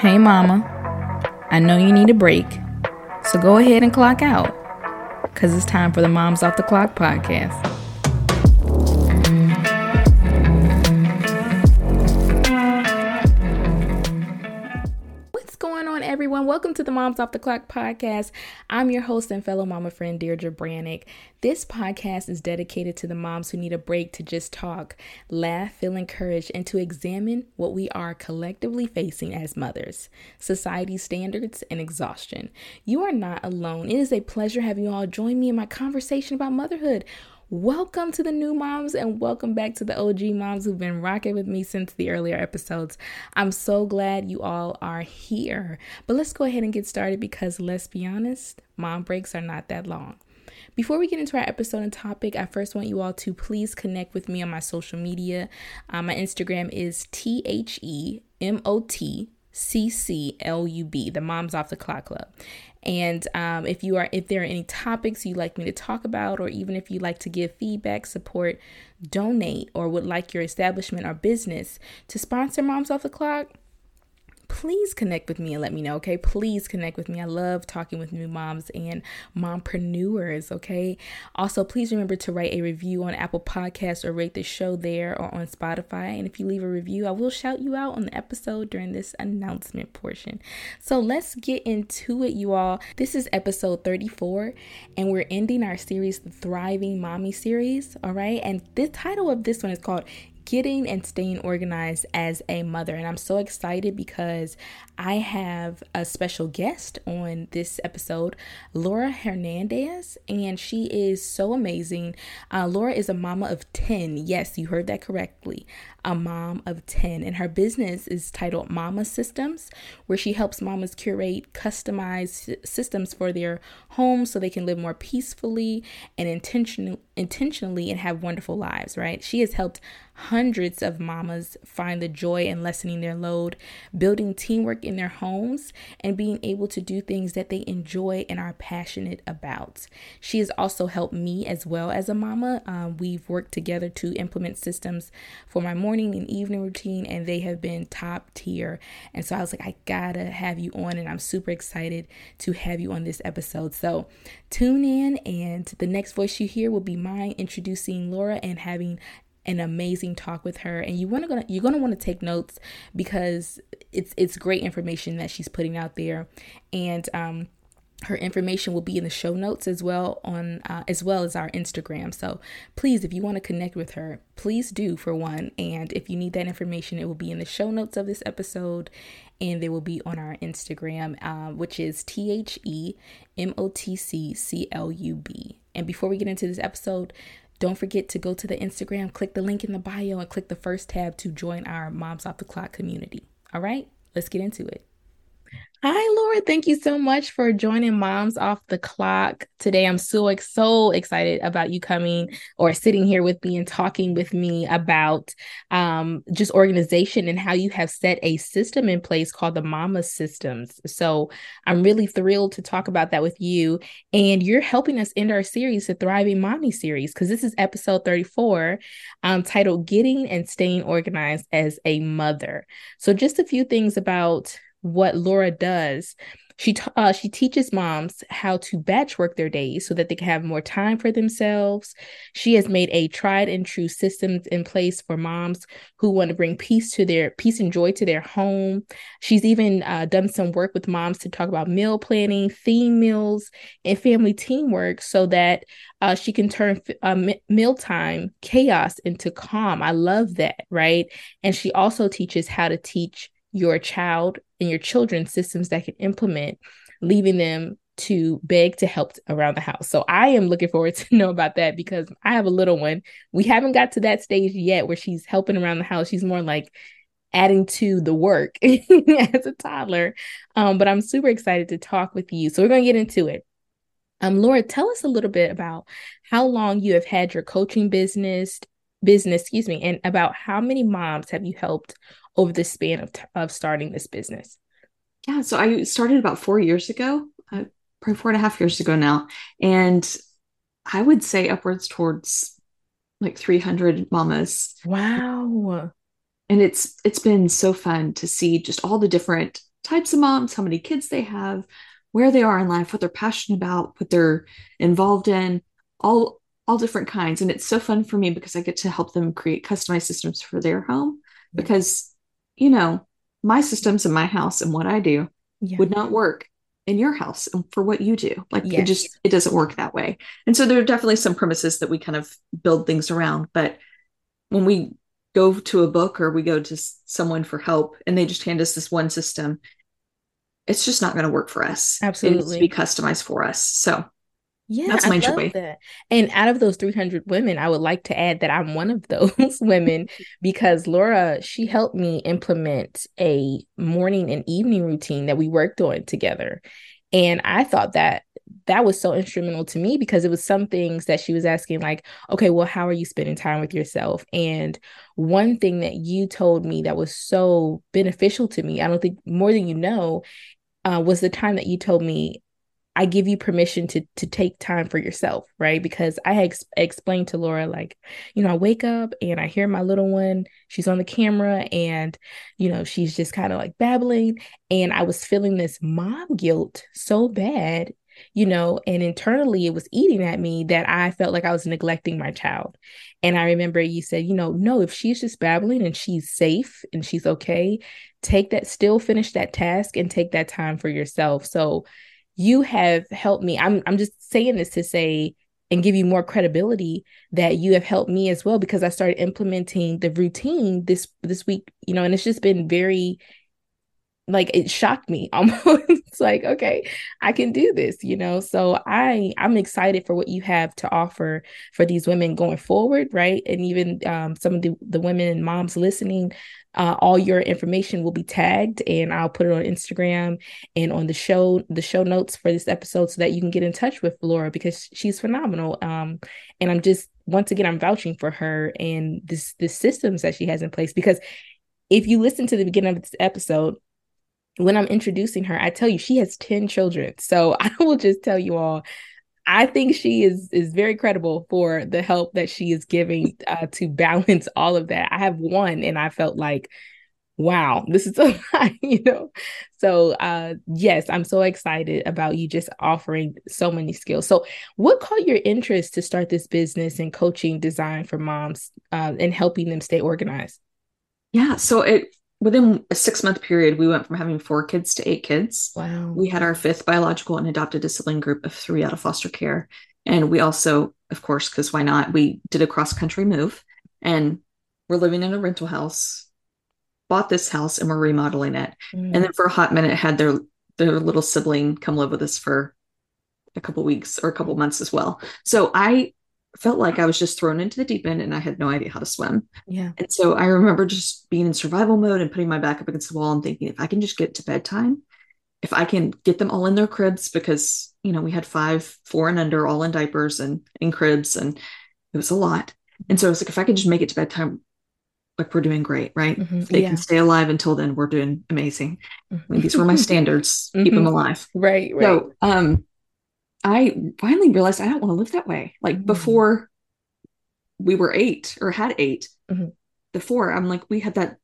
Hey, Mama. I know you need a break, so go ahead and clock out, because it's time for the Moms Off the Clock podcast. Welcome to the Moms Off the Clock podcast. I'm your host and fellow mama friend, Deirdre Brannick. This podcast is dedicated to the moms who need a break to just talk, laugh, feel encouraged, and to examine what we are collectively facing as mothers society standards and exhaustion. You are not alone. It is a pleasure having you all join me in my conversation about motherhood. Welcome to the new moms and welcome back to the OG moms who've been rocking with me since the earlier episodes. I'm so glad you all are here. But let's go ahead and get started because let's be honest, mom breaks are not that long. Before we get into our episode and topic, I first want you all to please connect with me on my social media. Um, my Instagram is T H E M O T C C L U B, the Moms Off the Clock Club. And um, if you are, if there are any topics you'd like me to talk about, or even if you'd like to give feedback, support, donate, or would like your establishment or business to sponsor Moms Off the Clock, please connect with me and let me know, okay? Please connect with me. I love talking with new moms and mompreneurs, okay? Also, please remember to write a review on Apple Podcasts or rate the show there or on Spotify. And if you leave a review, I will shout you out on the episode during this announcement portion. So let's get into it, you all. This is episode 34, and we're ending our series, the Thriving Mommy series, all right? And the title of this one is called getting and staying organized as a mother. And I'm so excited because I have a special guest on this episode, Laura Hernandez, and she is so amazing. Uh, Laura is a mama of 10. Yes, you heard that correctly. A mom of 10. And her business is titled Mama Systems, where she helps mamas curate customized systems for their homes so they can live more peacefully and intentionally intentionally and have wonderful lives, right? She has helped hundreds of mamas find the joy in lessening their load, building teamwork in their homes, and being able to do things that they enjoy and are passionate about. She has also helped me as well as a mama. Um, we've worked together to implement systems for my morning and evening routine, and they have been top tier. And so I was like, I gotta have you on, and I'm super excited to have you on this episode. So tune in, and the next voice you hear will be mine introducing Laura and having an amazing talk with her. And you want to you're going to want to take notes because it's it's great information that she's putting out there. And um her information will be in the show notes as well on uh, as well as our instagram. So please if you want to connect with her please do for one. And if you need that information it will be in the show notes of this episode. And they will be on our instagram uh, which is t-h-e-m-o-t-c-c-l-u-b and before we get into this episode don't forget to go to the Instagram, click the link in the bio, and click the first tab to join our Moms Off the Clock community. All right, let's get into it. Hi, Laura. Thank you so much for joining Moms Off the Clock today. I'm so so excited about you coming or sitting here with me and talking with me about um, just organization and how you have set a system in place called the Mama Systems. So I'm really thrilled to talk about that with you. And you're helping us end our series, the Thriving Mommy series, because this is episode 34, um, titled "Getting and Staying Organized as a Mother." So just a few things about what Laura does. She t- uh, she teaches moms how to batch work their days so that they can have more time for themselves. She has made a tried and true systems in place for moms who want to bring peace to their peace and joy to their home. She's even uh, done some work with moms to talk about meal planning, theme meals, and family teamwork so that uh, she can turn uh, mealtime chaos into calm. I love that, right? And she also teaches how to teach your child and your children systems that can implement, leaving them to beg to help around the house. So I am looking forward to know about that because I have a little one. We haven't got to that stage yet where she's helping around the house. She's more like adding to the work as a toddler. Um, but I'm super excited to talk with you. So we're going to get into it. Um, Laura, tell us a little bit about how long you have had your coaching business, business, excuse me, and about how many moms have you helped over the span of, t- of starting this business? Yeah, so I started about four years ago, uh, probably four and a half years ago now. And I would say upwards towards like 300 mamas. Wow. And it's it's been so fun to see just all the different types of moms, how many kids they have, where they are in life, what they're passionate about, what they're involved in, all all different kinds. And it's so fun for me because I get to help them create customized systems for their home. Because, you know, my systems in my house and what I do yeah. would not work in your house and for what you do. Like yes. it just it doesn't work that way. And so there are definitely some premises that we kind of build things around. But when we go to a book or we go to someone for help and they just hand us this one system, it's just not going to work for us. Absolutely. It needs to be customized for us. So yeah, that's my I joy. That. And out of those 300 women, I would like to add that I'm one of those women because Laura, she helped me implement a morning and evening routine that we worked on together. And I thought that that was so instrumental to me because it was some things that she was asking, like, okay, well, how are you spending time with yourself? And one thing that you told me that was so beneficial to me, I don't think more than you know, uh, was the time that you told me I give you permission to to take time for yourself, right? Because I ex- explained to Laura like, you know, I wake up and I hear my little one, she's on the camera and you know, she's just kind of like babbling and I was feeling this mom guilt so bad, you know, and internally it was eating at me that I felt like I was neglecting my child. And I remember you said, you know, no, if she's just babbling and she's safe and she's okay, take that still finish that task and take that time for yourself. So you have helped me. I'm I'm just saying this to say and give you more credibility that you have helped me as well because I started implementing the routine this this week, you know, and it's just been very like it shocked me almost like okay i can do this you know? So i i'm excited for what you have to offer for these women going forward right? And even um, some of the, the women and moms listening uh, all your information will be tagged and i'll put it on instagram and on the show the show notes for this episode so that you can get in touch with laura because she's phenomenal um, and i'm just once again i'm vouching for her and this the systems that she has in place because if you listen to the beginning of this episode when I'm introducing her, I tell you she has 10 children. So I will just tell you all I think she is is very credible for the help that she is giving uh, to balance all of that. I have one and I felt like wow, this is a lot, you know. So uh yes, I'm so excited about you just offering so many skills. So what caught your interest to start this business and coaching design for moms uh, and helping them stay organized? Yeah, so it within a six month period, we went from having four kids to eight kids. Wow. We had our fifth biological and adopted a sibling group of three out of foster care. And we also, of course, because why not, we did a cross country move and we're living in a rental house, bought this house and we're remodeling it. Mm. And then for a hot minute had their their little sibling come live with us for a couple weeks or a couple months as well. So I felt like I was just thrown into the deep end and I had no idea how to swim. Yeah. And so I remember just being in survival mode and putting my back up against the wall and thinking, if I can just get to bedtime, if I can get them all in their cribs, because, you know, we had five, four and under, all in diapers and in cribs, and it was a lot. And so I was like, if I could just make it to bedtime, like we're doing great, right? Mm-hmm. If they yeah. can stay alive until then, we're doing amazing. Mm-hmm. I mean, these were my standards, keep them mm-hmm. alive. Right, right. So, um, I finally realized I don't want to live that way. Like mm-hmm. before we were eight or had 8 mm-hmm. before, I'm like, we had that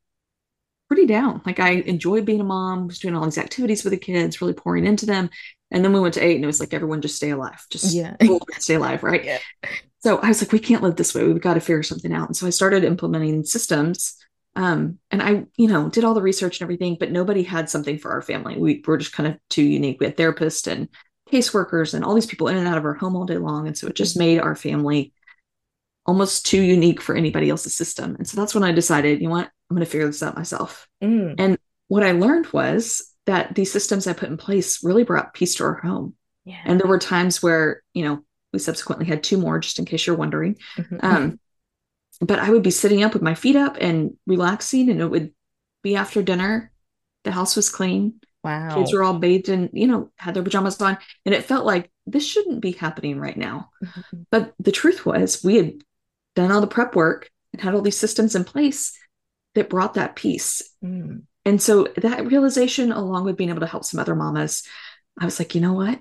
pretty down. Like I enjoyed being a mom, was doing all these activities with the kids, really pouring into them. And then we went to eight and it was like, everyone just stay alive, just yeah. stay alive. Right. Yeah. So I was like, we can't live this way. We've got to figure something out. And so I started implementing systems. Um, and I, you know, did all the research and everything, but nobody had something for our family. We were just kind of too unique. We had therapists and caseworkers and all these people in and out of our home all day long. And so it just made our family almost too unique for anybody else's system. And so that's when I decided, you know what, I'm going to figure this out myself. Mm. And what I learned was that these systems I put in place really brought peace to our home. Yeah. And there were times where, you know, we subsequently had two more, just in case you're wondering. Mm-hmm. Um, but I would be sitting up with my feet up and relaxing, and it would be after dinner. The house was clean. Wow. Kids were all bathed and, you know, had their pajamas on. And it felt like this shouldn't be happening right now. Mm-hmm. But the truth was, we had done all the prep work and had all these systems in place that brought that peace. Mm. And so that realization, along with being able to help some other mamas, I was like, you know what?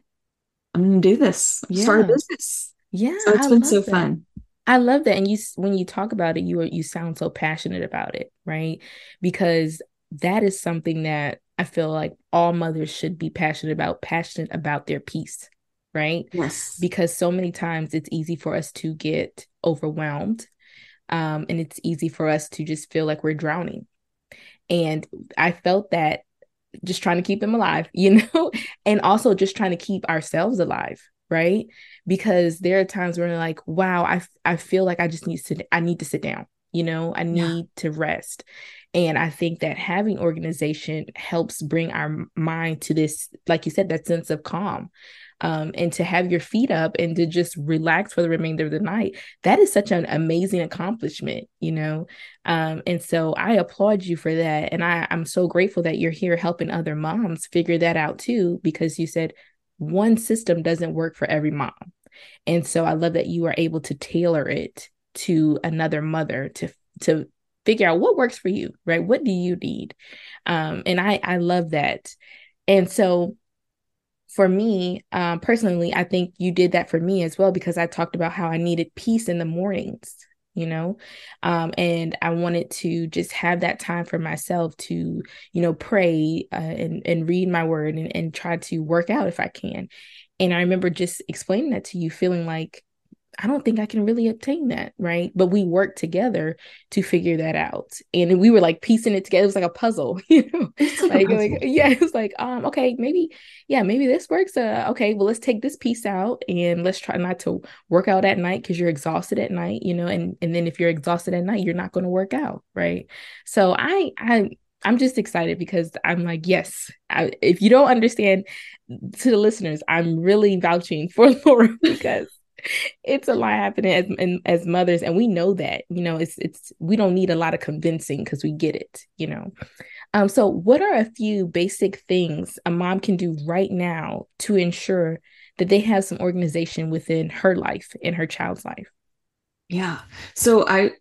I'm going to do this. Yeah. Start a business. Yeah. So it's I been so that. fun. I love that. And you, when you talk about it, you are, you sound so passionate about it, right? Because that is something that I feel like all mothers should be passionate about, passionate about their peace, right? Yes. Because so many times it's easy for us to get overwhelmed. Um, and it's easy for us to just feel like we're drowning. And I felt that just trying to keep them alive, you know, and also just trying to keep ourselves alive, right? Because there are times where we're like, wow, I, I feel like I just need to, I need to sit down, you know, I need yeah. to rest. And I think that having organization helps bring our mind to this, like you said, that sense of calm. Um, and to have your feet up and to just relax for the remainder of the night, that is such an amazing accomplishment, you know? Um, and so I applaud you for that. And I, I'm so grateful that you're here helping other moms figure that out too, because you said one system doesn't work for every mom. And so I love that you are able to tailor it to another mother to to figure out what works for you, right? What do you need? Um, and I I love that. And so for me um, personally, I think you did that for me as well because I talked about how I needed peace in the mornings, you know, um, and I wanted to just have that time for myself to, you know, pray uh, and and read my word and, and try to work out if I can. And I remember just explaining that to you, feeling like I don't think I can really obtain that, right? But we worked together to figure that out, and we were like piecing it together. It was like a puzzle, you know. Like, like, yeah, it was like, um, okay, maybe, yeah, maybe this works. Uh, okay, well, let's take this piece out and let's try not to work out at night because you're exhausted at night, you know. And and then if you're exhausted at night, you're not going to work out, right? So I I I'm just excited because I'm like, yes, I, if you don't understand to the listeners, I'm really vouching for Laura because it's a lot happening as as mothers, and we know that. You know, it's it's we don't need a lot of convincing because we get it. You know. Um, so, what are a few basic things a mom can do right now to ensure that they have some organization within her life in her child's life? Yeah. So I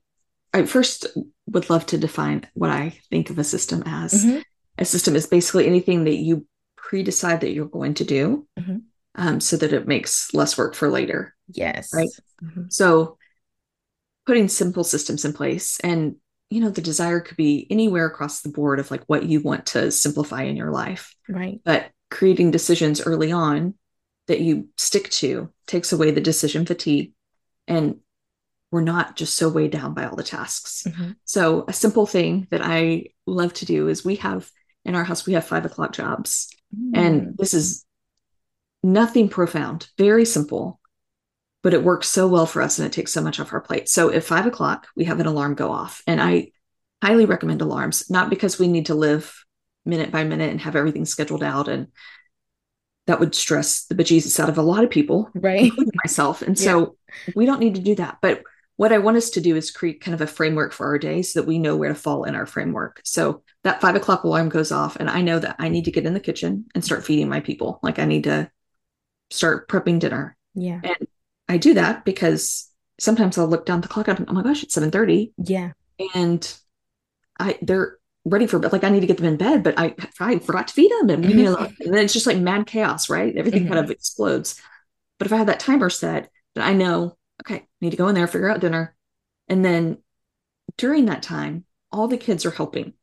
I first would love to define what I think of a system as. Mm-hmm. A system is basically anything that you pre-decide that you're going to do mm-hmm. Um, so that it makes less work for later. Yes. Right. Mm-hmm. So putting simple systems in place and you know the desire could be anywhere across the board of like what you want to simplify in your life. Right. But creating decisions early on that you stick to takes away the decision fatigue and we're not just so weighed down by all the tasks. Mm-hmm. So a simple thing that I love to do is we have in our house we have five o'clock jobs, mm. and this is nothing profound, very simple, but it works so well for us and it takes so much off our plate. So at five o'clock we have an alarm go off, and I highly recommend alarms, not because we need to live minute by minute and have everything scheduled out and that would stress the bejesus out of a lot of people, right? Including myself. And yeah. so we don't need to do that. But what I want us to do is create kind of a framework for our day so that we know where to fall in our framework. So that five o'clock alarm goes off, and I know that I need to get in the kitchen and start feeding my people. Like I need to start prepping dinner. Yeah. And I do that because sometimes I'll look down the clock and I'm, oh my gosh, it's 7:30. Yeah. And I they're ready for bed. Like I need to get them in bed, but I, I forgot to feed them. And, mm-hmm. you know, and then it's just like mad chaos, right? Everything mm-hmm. kind of explodes. But if I have that timer set, then I know okay, need to go in there, figure out dinner. And then during that time, all the kids are helping.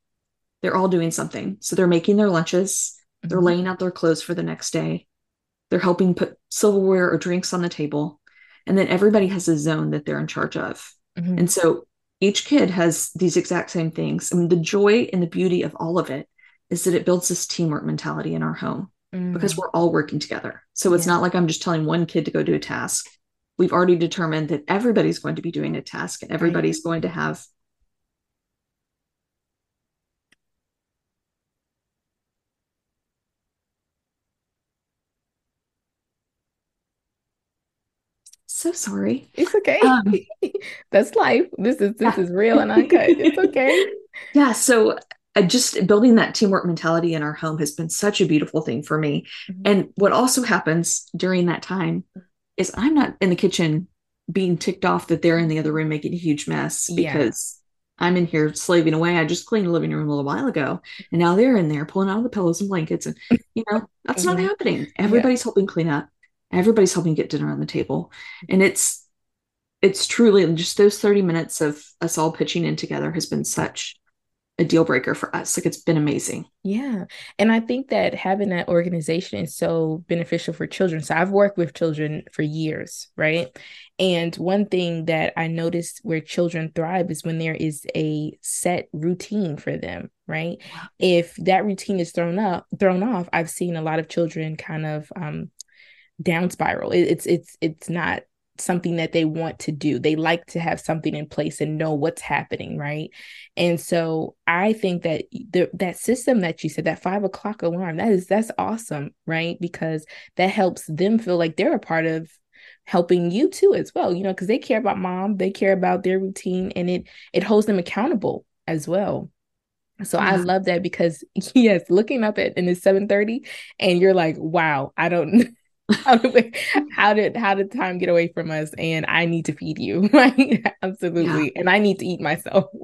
They're all doing something. So they're making their lunches, mm-hmm. they're laying out their clothes for the next day, they're helping put silverware or drinks on the table. And then everybody has a zone that they're in charge of. Mm-hmm. And so each kid has these exact same things. I mean, the joy and the beauty of all of it is that it builds this teamwork mentality in our home mm-hmm. because we're all working together. So it's yeah. not like I'm just telling one kid to go do a task we've already determined that everybody's going to be doing a task and everybody's right. going to have so sorry it's okay um, that's life this is this yeah. is real and uncut it's okay yeah so uh, just building that teamwork mentality in our home has been such a beautiful thing for me mm-hmm. and what also happens during that time is I'm not in the kitchen being ticked off that they're in the other room making a huge mess because yeah. I'm in here slaving away. I just cleaned the living room a little while ago and now they're in there pulling out the pillows and blankets. And, you know, that's not mm-hmm. happening. Everybody's yeah. helping clean up, everybody's helping get dinner on the table. And it's, it's truly just those 30 minutes of us all pitching in together has been such a deal breaker for us. Like it's been amazing. Yeah. And I think that having that organization is so beneficial for children. So I've worked with children for years, right? And one thing that I noticed where children thrive is when there is a set routine for them, right? If that routine is thrown up, thrown off, I've seen a lot of children kind of um down spiral. It, it's it's it's not something that they want to do. They like to have something in place and know what's happening, right? And so I think that the that system that you said, that five o'clock alarm, that is that's awesome, right? Because that helps them feel like they're a part of helping you too as well, you know, because they care about mom, they care about their routine, and it it holds them accountable as well. So yeah. I love that because yes, looking up at and it's 7 30 and you're like, wow, I don't how did how did how did time get away from us? And i need to feed you. Right absolutely. Yeah. and i need to eat myself.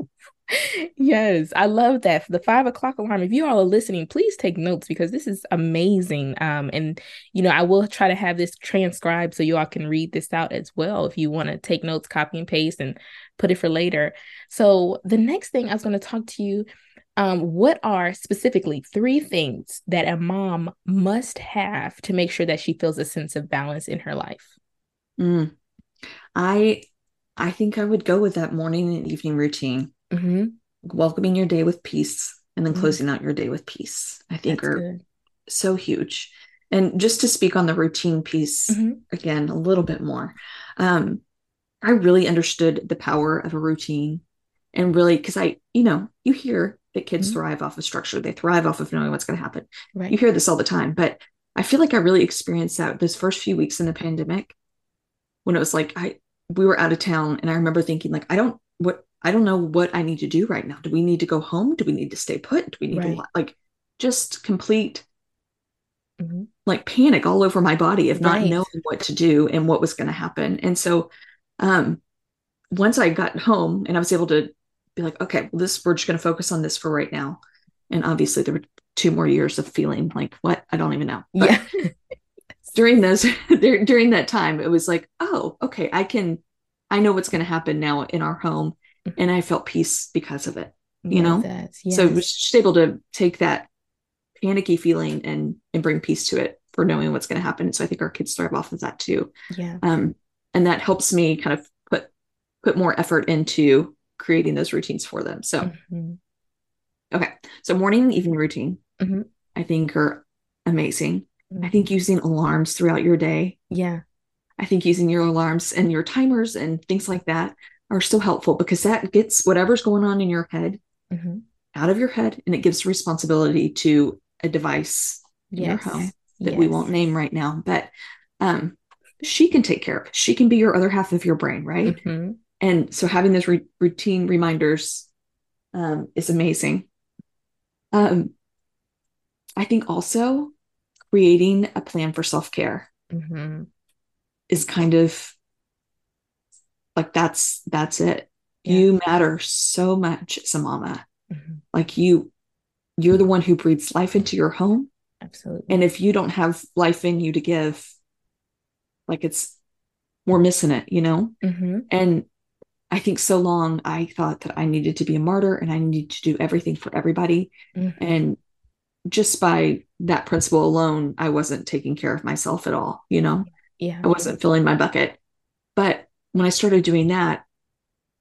Yes i love that. The five o'clock alarm. If you all are listening please take notes because this is amazing. Um and you know i will try to have this transcribed so you all can read this out as well if you want to take notes copy and paste and put it for later. So the next thing i was going to talk to you um, what are specifically three things that a mom must have to make sure that she feels a sense of balance in her life? Mm. I I think I would go with that morning and evening routine. Mm-hmm. Welcoming your day with peace and then mm-hmm. closing out your day with peace. I think That's are good. so huge. And just to speak on the routine piece mm-hmm. again a little bit more, um, I really understood the power of a routine and really because I, you know, you hear that kids mm-hmm. thrive off of structure. They thrive off of knowing what's going to happen. Right. You hear this all the time, but I feel like I really experienced that those first few weeks in the pandemic when it was like I we were out of town and I remember thinking like I don't what I don't know what I need to do right now. Do we need to go home? Do we need to stay put? Do we need right. to like just complete mm-hmm. like panic all over my body of not right. knowing what to do and what was going to happen. And so um once I got home and I was able to be like, okay, well, this we're just going to focus on this for right now. And obviously, there were two more years of feeling like what I don't even know. But yeah. during those during that time, it was like, oh, okay, I can, I know what's going to happen now in our home, mm-hmm. and I felt peace because of it. You know, yes. so I was just able to take that panicky feeling and and bring peace to it for knowing what's going to happen. So I think our kids thrive off of that too. Yeah. Um, and that helps me kind of put put more effort into creating those routines for them. So, mm-hmm. okay. So, morning and evening routine, mm-hmm. I think are amazing. Mm-hmm. I think using alarms throughout your day. Yeah. I think using your alarms and your timers and things like that are so helpful because that gets whatever's going on in your head mm-hmm. out of your head and it gives responsibility to a device in yes. your home that yes. we won't name right now. But um, she can take care of. She can be your other half of your brain, right? Mm-hmm and so having those re- routine reminders um, is amazing um, i think also creating a plan for self-care mm-hmm. is kind of like that's that's it yeah. you matter so much as a mama mm-hmm. like you you're the one who breathes life into your home absolutely and if you don't have life in you to give like it's we're missing it you know mm-hmm. and I think so long I thought that I needed to be a martyr and I needed to do everything for everybody. Mm-hmm. And just by that principle alone, I wasn't taking care of myself at all, you know? Yeah. I wasn't filling my bucket. But when I started doing that,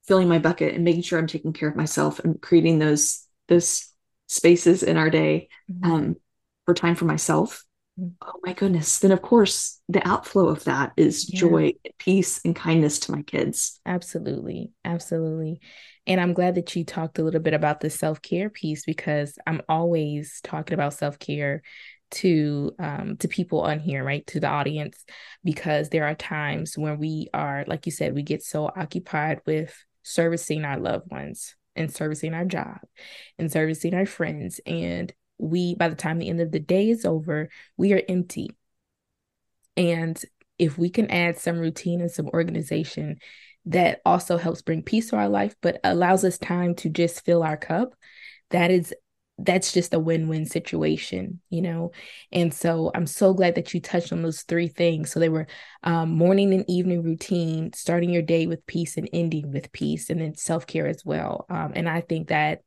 filling my bucket and making sure I'm taking care of myself and creating those those spaces in our day mm-hmm. um, for time for myself, oh my goodness. Then of course the outflow of that is yeah. joy peace and kindness to my kids. Absolutely. Absolutely. And i'm glad that you talked a little bit about the self-care piece because i'm always talking about self-care to um to people on here right? To the audience. Because there are times when we are like you said we get so occupied with servicing our loved ones and servicing our job and servicing our friends. And we by the time the end of the day is over we are empty. And if we can add some routine and some organization that also helps bring peace to our life but allows us time to just fill our cup that is that's just a win-win situation you know? And so i'm so glad that you touched on those three things. So they were um, morning and evening routine starting your day with peace and ending with peace and then self-care as well. Um, and i think that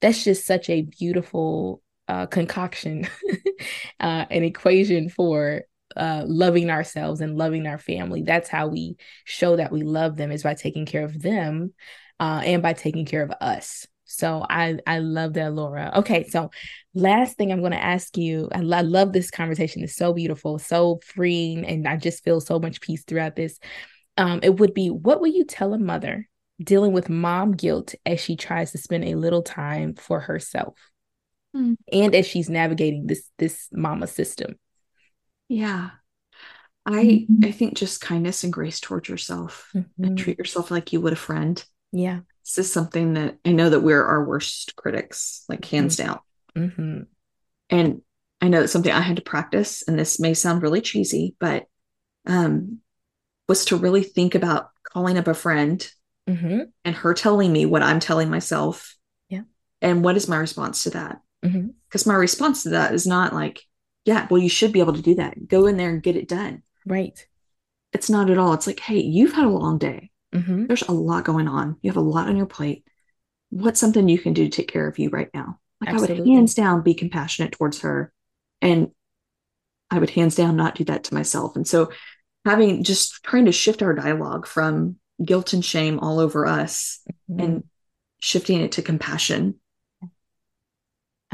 that's just such a beautiful uh, concoction, uh, an equation for uh, loving ourselves and loving our family. That's how we show that we love them is by taking care of them uh, and by taking care of us. So I I love that, Laura. Okay, so last thing I'm going to ask you. I, I love this conversation. It's so beautiful, so freeing, and I just feel so much peace throughout this. Um, it would be what would you tell a mother dealing with mom guilt as she tries to spend a little time for herself mm. and as she's navigating this this mama system yeah i mm-hmm. i think just kindness and grace towards yourself mm-hmm. and treat yourself like you would a friend yeah this is something that i know that we're our worst critics like hands mm-hmm. down mm-hmm. and i know it's something i had to practice and this may sound really cheesy but um was to really think about calling up a friend mm-hmm. and her telling me what I'm telling myself. Yeah. And what is my response to that? Because mm-hmm. my response to that is not like, yeah, well, you should be able to do that. Go in there and get it done. Right. It's not at all. It's like, hey, you've had a long day. Mm-hmm. There's a lot going on. You have a lot on your plate. What's something you can do to take care of you right now? Like Absolutely. I would hands down be compassionate towards her. And I would hands down not do that to myself. And so having just trying to shift our dialogue from guilt and shame all over us mm-hmm. and shifting it to compassion.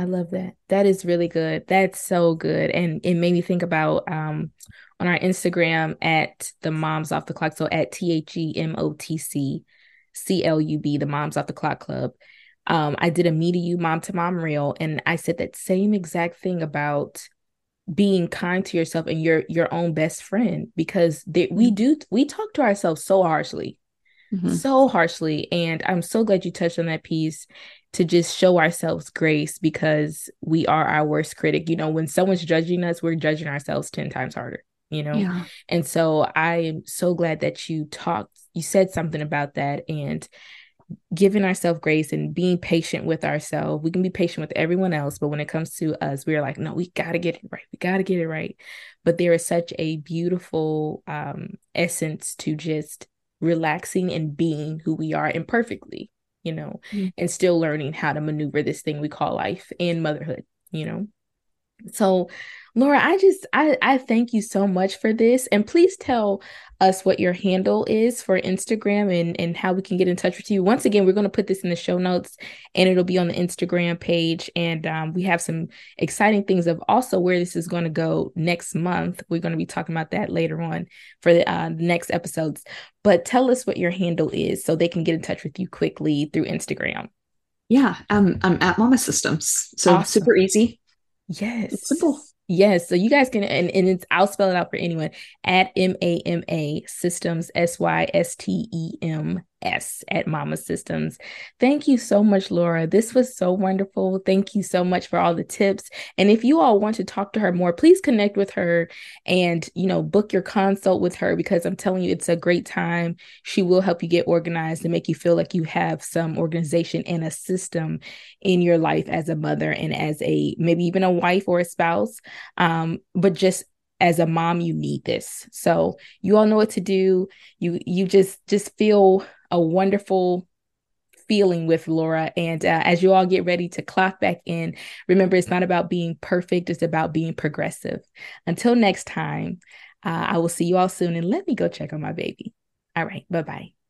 I love that. That is really good. That's so good. And it made me think about um on our Instagram at the moms off the clock. So at T H E M O T C C L U B, the moms off the clock club. Um, I did a me to you mom to mom reel and I said that same exact thing about being kind to yourself and your your own best friend because they, we mm-hmm. do we talk to ourselves so harshly mm-hmm. so harshly and i'm so glad you touched on that piece to just show ourselves grace because we are our worst critic you know when someone's judging us we're judging ourselves 10 times harder you know yeah. and so i am so glad that you talked you said something about that and giving ourselves grace and being patient with ourselves. We can be patient with everyone else, but when it comes to us, we're like, no, we got to get it right. We got to get it right. But there is such a beautiful um, essence to just relaxing and being who we are imperfectly, you know, mm-hmm. and still learning how to maneuver this thing we call life and motherhood, you know. So, Laura, I just I I thank you so much for this and please tell us what your handle is for Instagram and and how we can get in touch with you. Once again, we're going to put this in the show notes and it'll be on the Instagram page and um, we have some exciting things of also where this is going to go next month. We're going to be talking about that later on for the uh, next episodes. But tell us what your handle is so they can get in touch with you quickly through Instagram. Yeah, um, I'm at Mama Systems. So awesome. super easy. Yes. It's simple. Yes. So you guys can, and, and it's, I'll spell it out for anyone at M A M A systems, S Y S T E M S at Mama Systems. Thank you so much, Laura. This was so wonderful. Thank you so much for all the tips. And if you all want to talk to her more, please connect with her and, you know, book your consult with her because I'm telling you, it's a great time. She will help you get organized and make you feel like you have some organization and a system in your life as a mother and as a maybe even a wife or a spouse. Um, but just as a mom you need this so you all know what to do you you just just feel a wonderful feeling with Laura. And uh, as you all get ready to clock back in, remember it's not about being perfect, it's about being progressive. Until next time, uh, I will see you all soon and let me go check on my baby. All right, bye bye.